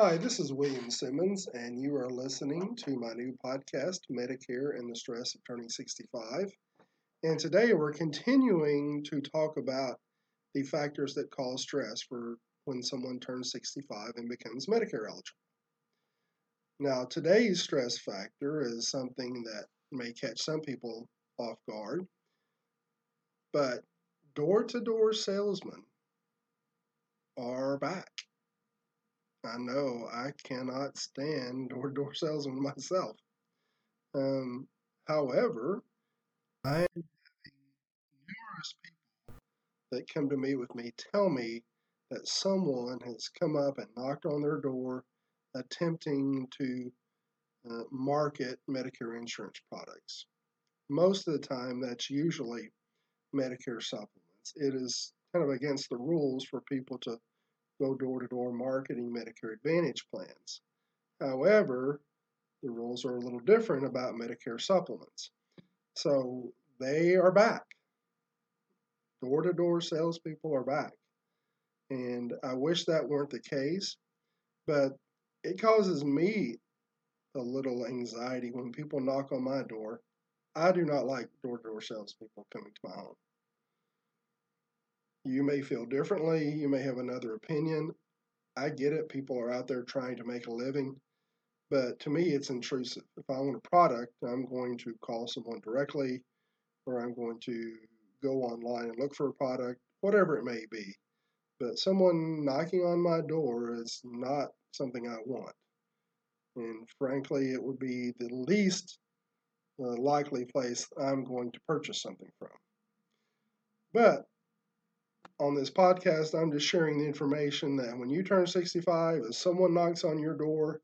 Hi, this is William Simmons, and you are listening to my new podcast, Medicare and the Stress of Turning 65. And today we're continuing to talk about the factors that cause stress for when someone turns 65 and becomes Medicare eligible. Now, today's stress factor is something that may catch some people off guard, but door to door salesmen are back. I know I cannot stand door to door salesmen myself. Um, however, I am having numerous people that come to meet with me tell me that someone has come up and knocked on their door attempting to uh, market Medicare insurance products. Most of the time, that's usually Medicare supplements. It is kind of against the rules for people to go door to door marketing Medicare Advantage plans. However, the rules are a little different about Medicare supplements. So they are back. Door to door salespeople are back. And I wish that weren't the case, but it causes me a little anxiety when people knock on my door. I do not like door to door salespeople coming to my home. You may feel differently. You may have another opinion. I get it. People are out there trying to make a living. But to me, it's intrusive. If I want a product, I'm going to call someone directly or I'm going to go online and look for a product, whatever it may be. But someone knocking on my door is not something I want. And frankly, it would be the least uh, likely place I'm going to purchase something from. But on this podcast, I'm just sharing the information that when you turn 65, if someone knocks on your door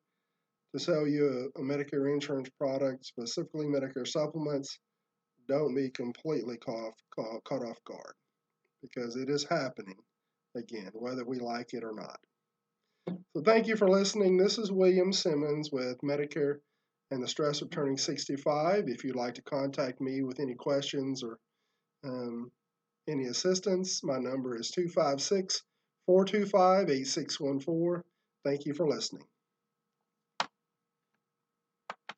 to sell you a, a Medicare insurance product, specifically Medicare supplements, don't be completely caught, caught, caught off guard because it is happening again, whether we like it or not. So, thank you for listening. This is William Simmons with Medicare and the Stress of Turning 65. If you'd like to contact me with any questions or um, any assistance, my number is 256 425 8614. Thank you for listening.